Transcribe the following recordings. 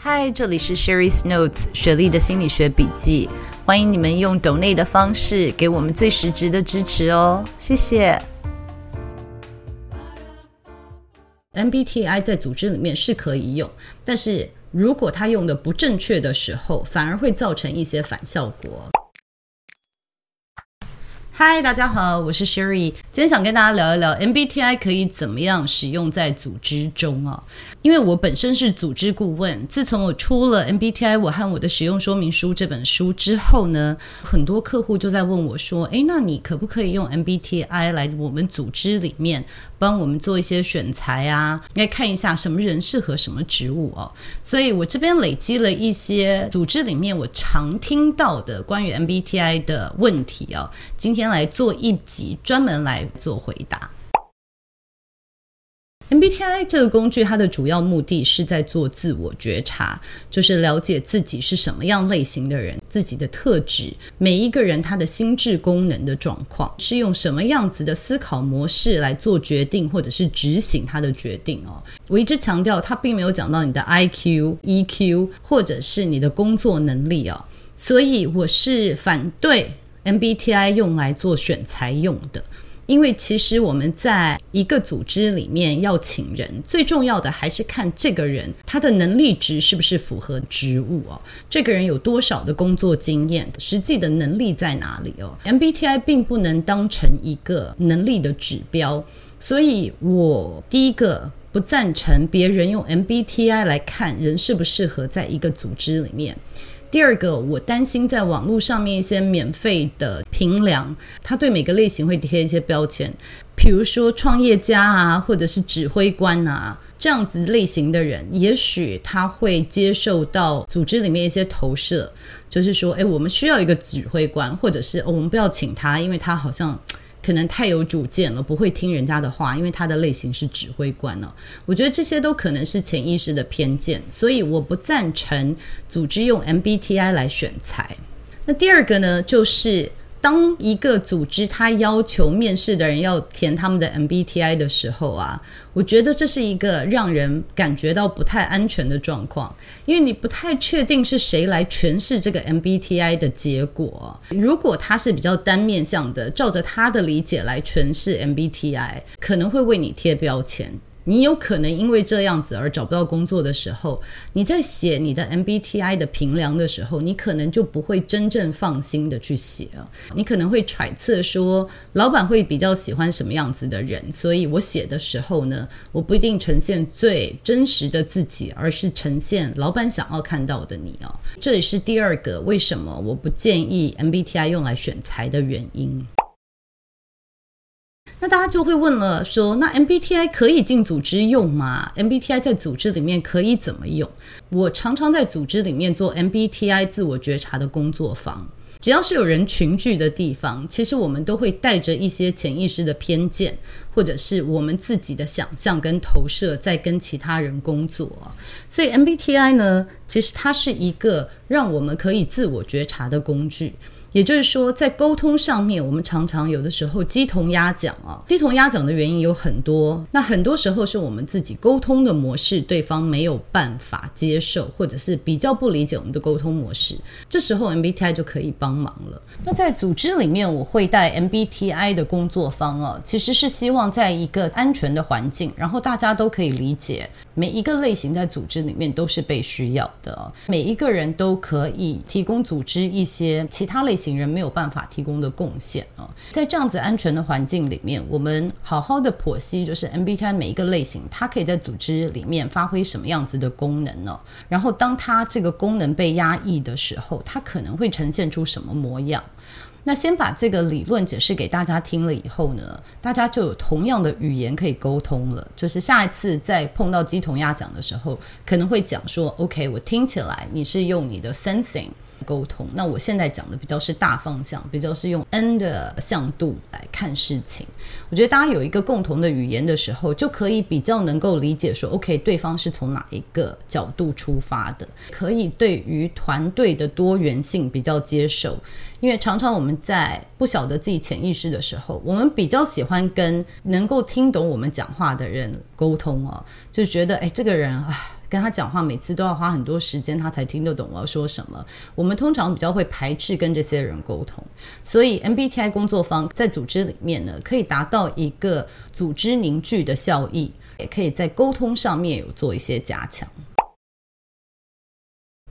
嗨，这里是 Sherry's Notes 雪莉的心理学笔记。欢迎你们用 donate 的方式给我们最实质的支持哦，谢谢。MBTI 在组织里面是可以用，但是如果他用的不正确的时候，反而会造成一些反效果。嗨，大家好，我是 Sherry。今天想跟大家聊一聊 MBTI 可以怎么样使用在组织中啊？因为我本身是组织顾问，自从我出了 MBTI 我和我的使用说明书这本书之后呢，很多客户就在问我说：“诶，那你可不可以用 MBTI 来我们组织里面帮我们做一些选材啊？应该看一下什么人适合什么职务哦。”所以我这边累积了一些组织里面我常听到的关于 MBTI 的问题哦，今天。来做一集专门来做回答。MBTI 这个工具，它的主要目的是在做自我觉察，就是了解自己是什么样类型的人，自己的特质，每一个人他的心智功能的状况，是用什么样子的思考模式来做决定，或者是执行他的决定哦。我一直强调，他并没有讲到你的 IQ、EQ，或者是你的工作能力哦，所以我是反对。MBTI 用来做选材用的，因为其实我们在一个组织里面要请人，最重要的还是看这个人他的能力值是不是符合职务哦。这个人有多少的工作经验，实际的能力在哪里哦？MBTI 并不能当成一个能力的指标，所以我第一个不赞成别人用 MBTI 来看人适不适合在一个组织里面。第二个，我担心在网络上面一些免费的评量，他对每个类型会贴一些标签，比如说创业家啊，或者是指挥官啊，这样子类型的人，也许他会接受到组织里面一些投射，就是说，诶，我们需要一个指挥官，或者是，我们不要请他，因为他好像。可能太有主见了，不会听人家的话，因为他的类型是指挥官哦。我觉得这些都可能是潜意识的偏见，所以我不赞成组织用 MBTI 来选材。那第二个呢，就是。当一个组织他要求面试的人要填他们的 MBTI 的时候啊，我觉得这是一个让人感觉到不太安全的状况，因为你不太确定是谁来诠释这个 MBTI 的结果。如果他是比较单面向的，照着他的理解来诠释 MBTI，可能会为你贴标签。你有可能因为这样子而找不到工作的时候，你在写你的 MBTI 的评量的时候，你可能就不会真正放心的去写了。你可能会揣测说，老板会比较喜欢什么样子的人，所以我写的时候呢，我不一定呈现最真实的自己，而是呈现老板想要看到的你哦。这也是第二个为什么我不建议 MBTI 用来选才的原因。那大家就会问了，说那 MBTI 可以进组织用吗？MBTI 在组织里面可以怎么用？我常常在组织里面做 MBTI 自我觉察的工作坊，只要是有人群聚的地方，其实我们都会带着一些潜意识的偏见，或者是我们自己的想象跟投射，在跟其他人工作。所以 MBTI 呢，其实它是一个让我们可以自我觉察的工具。也就是说，在沟通上面，我们常常有的时候鸡同鸭讲啊。鸡同鸭讲的原因有很多，那很多时候是我们自己沟通的模式，对方没有办法接受，或者是比较不理解我们的沟通模式。这时候 MBTI 就可以帮忙了。那在组织里面，我会带 MBTI 的工作坊啊，其实是希望在一个安全的环境，然后大家都可以理解每一个类型在组织里面都是被需要的，每一个人都可以提供组织一些其他类型人没有办法提供的贡献啊。在这样子安全的环境里面，我们好好的剖析，就是 MBTI 每一个类型，它可以在组织里面发挥什么样子的功能呢？然后当它这个功能被压抑的时候，它可能会呈现出什么模样？那先把这个理论解释给大家听了以后呢，大家就有同样的语言可以沟通了。就是下一次再碰到鸡同鸭讲的时候，可能会讲说：“OK，我听起来你是用你的 sensing。”沟通，那我现在讲的比较是大方向，比较是用 N 的向度来看事情。我觉得大家有一个共同的语言的时候，就可以比较能够理解说，OK，对方是从哪一个角度出发的，可以对于团队的多元性比较接受。因为常常我们在不晓得自己潜意识的时候，我们比较喜欢跟能够听懂我们讲话的人沟通哦，就觉得哎，这个人啊。跟他讲话，每次都要花很多时间，他才听得懂我要说什么。我们通常比较会排斥跟这些人沟通，所以 MBTI 工作方在组织里面呢，可以达到一个组织凝聚的效益，也可以在沟通上面有做一些加强。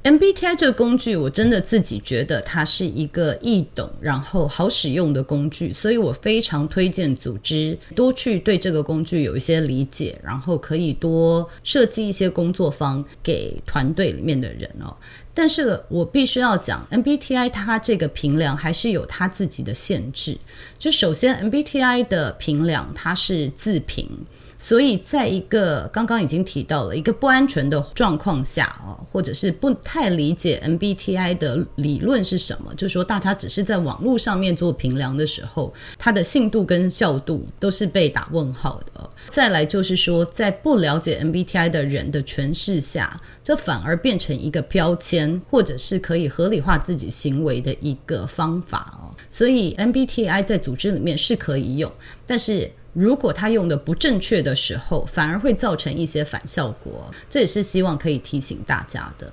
MBTI 这个工具，我真的自己觉得它是一个易懂，然后好使用的工具，所以我非常推荐组织多去对这个工具有一些理解，然后可以多设计一些工作坊给团队里面的人哦。但是我必须要讲，MBTI 它这个评量还是有它自己的限制。就首先，MBTI 的评量它是自评。所以，在一个刚刚已经提到了一个不安全的状况下啊，或者是不太理解 MBTI 的理论是什么，就是说大家只是在网络上面做评量的时候，它的信度跟效度都是被打问号的。再来就是说，在不了解 MBTI 的人的诠释下，这反而变成一个标签，或者是可以合理化自己行为的一个方法哦。所以 MBTI 在组织里面是可以用，但是。如果他用的不正确的时候，反而会造成一些反效果，这也是希望可以提醒大家的。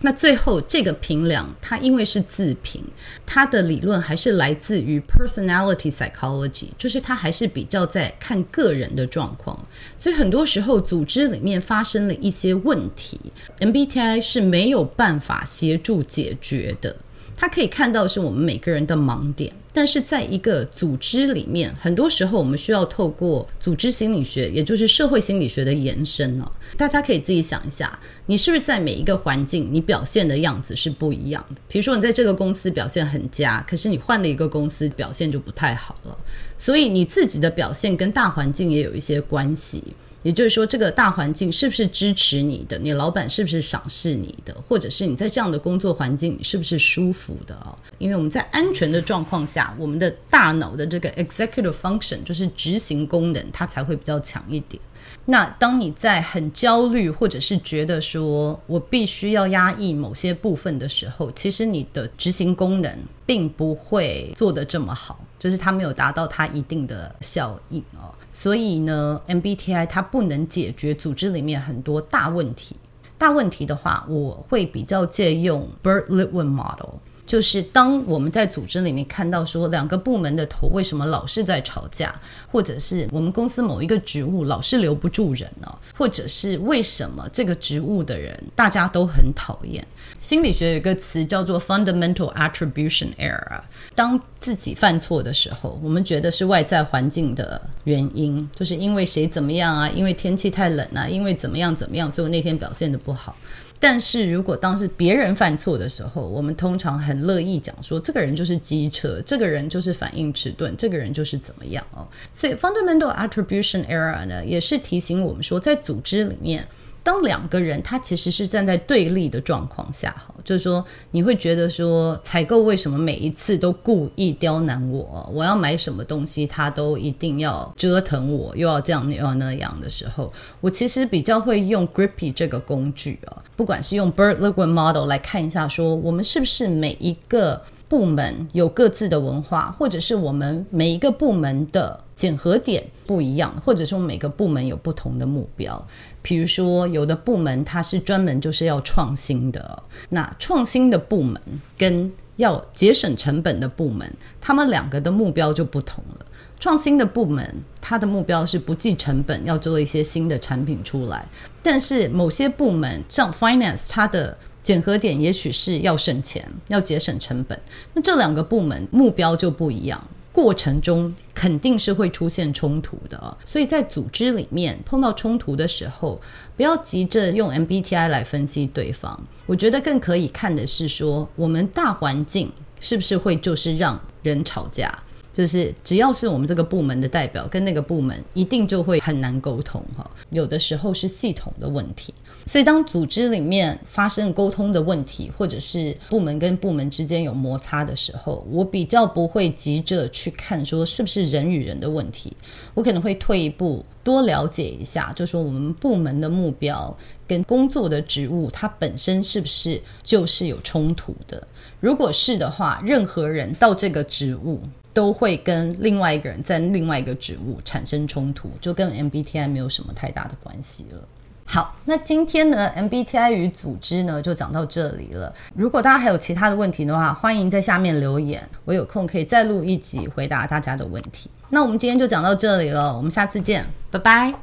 那最后这个评量，它因为是自评，它的理论还是来自于 personality psychology，就是它还是比较在看个人的状况，所以很多时候组织里面发生了一些问题，MBTI 是没有办法协助解决的。他可以看到是我们每个人的盲点，但是在一个组织里面，很多时候我们需要透过组织心理学，也就是社会心理学的延伸哦。大家可以自己想一下，你是不是在每一个环境，你表现的样子是不一样的？比如说，你在这个公司表现很佳，可是你换了一个公司，表现就不太好了。所以你自己的表现跟大环境也有一些关系。也就是说，这个大环境是不是支持你的？你老板是不是赏识你的？或者是你在这样的工作环境，你是不是舒服的哦？因为我们在安全的状况下，我们的大脑的这个 executive function 就是执行功能，它才会比较强一点。那当你在很焦虑，或者是觉得说我必须要压抑某些部分的时候，其实你的执行功能并不会做得这么好，就是它没有达到它一定的效应哦。所以呢，MBTI 它不能解决组织里面很多大问题。大问题的话，我会比较借用 Burt Litwin model。就是当我们在组织里面看到说两个部门的头为什么老是在吵架，或者是我们公司某一个职务老是留不住人呢？或者是为什么这个职务的人大家都很讨厌？心理学有一个词叫做 fundamental attribution error。当自己犯错的时候，我们觉得是外在环境的原因，就是因为谁怎么样啊？因为天气太冷啊？因为怎么样怎么样？所以我那天表现得不好。但是如果当时别人犯错的时候，我们通常很乐意讲说，这个人就是机车，这个人就是反应迟钝，这个人就是怎么样哦。所以 fundamental attribution error 呢，也是提醒我们说，在组织里面。当两个人他其实是站在对立的状况下，哈，就是说你会觉得说采购为什么每一次都故意刁难我？我要买什么东西，他都一定要折腾我，又要这样又要那样的时候，我其实比较会用 Grippy 这个工具啊，不管是用 Burt-Lewin model 来看一下，说我们是不是每一个部门有各自的文化，或者是我们每一个部门的检核点不一样，或者说每个部门有不同的目标。比如说，有的部门它是专门就是要创新的，那创新的部门跟要节省成本的部门，他们两个的目标就不同了。创新的部门，它的目标是不计成本要做一些新的产品出来，但是某些部门像 finance，它的检核点也许是要省钱，要节省成本。那这两个部门目标就不一样，过程中肯定是会出现冲突的啊。所以在组织里面碰到冲突的时候，不要急着用 MBTI 来分析对方。我觉得更可以看的是说，我们大环境是不是会就是让人吵架。就是只要是我们这个部门的代表跟那个部门，一定就会很难沟通哈。有的时候是系统的问题，所以当组织里面发生沟通的问题，或者是部门跟部门之间有摩擦的时候，我比较不会急着去看说是不是人与人的问题，我可能会退一步多了解一下，就说我们部门的目标跟工作的职务，它本身是不是就是有冲突的？如果是的话，任何人到这个职务。都会跟另外一个人在另外一个职务产生冲突，就跟 MBTI 没有什么太大的关系了。好，那今天呢，MBTI 与组织呢就讲到这里了。如果大家还有其他的问题的话，欢迎在下面留言，我有空可以再录一集回答大家的问题。那我们今天就讲到这里了，我们下次见，拜拜。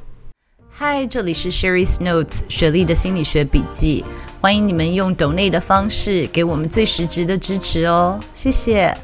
嗨，这里是 Sherry's Notes 雪莉的心理学笔记，欢迎你们用 donate 的方式给我们最实质的支持哦，谢谢。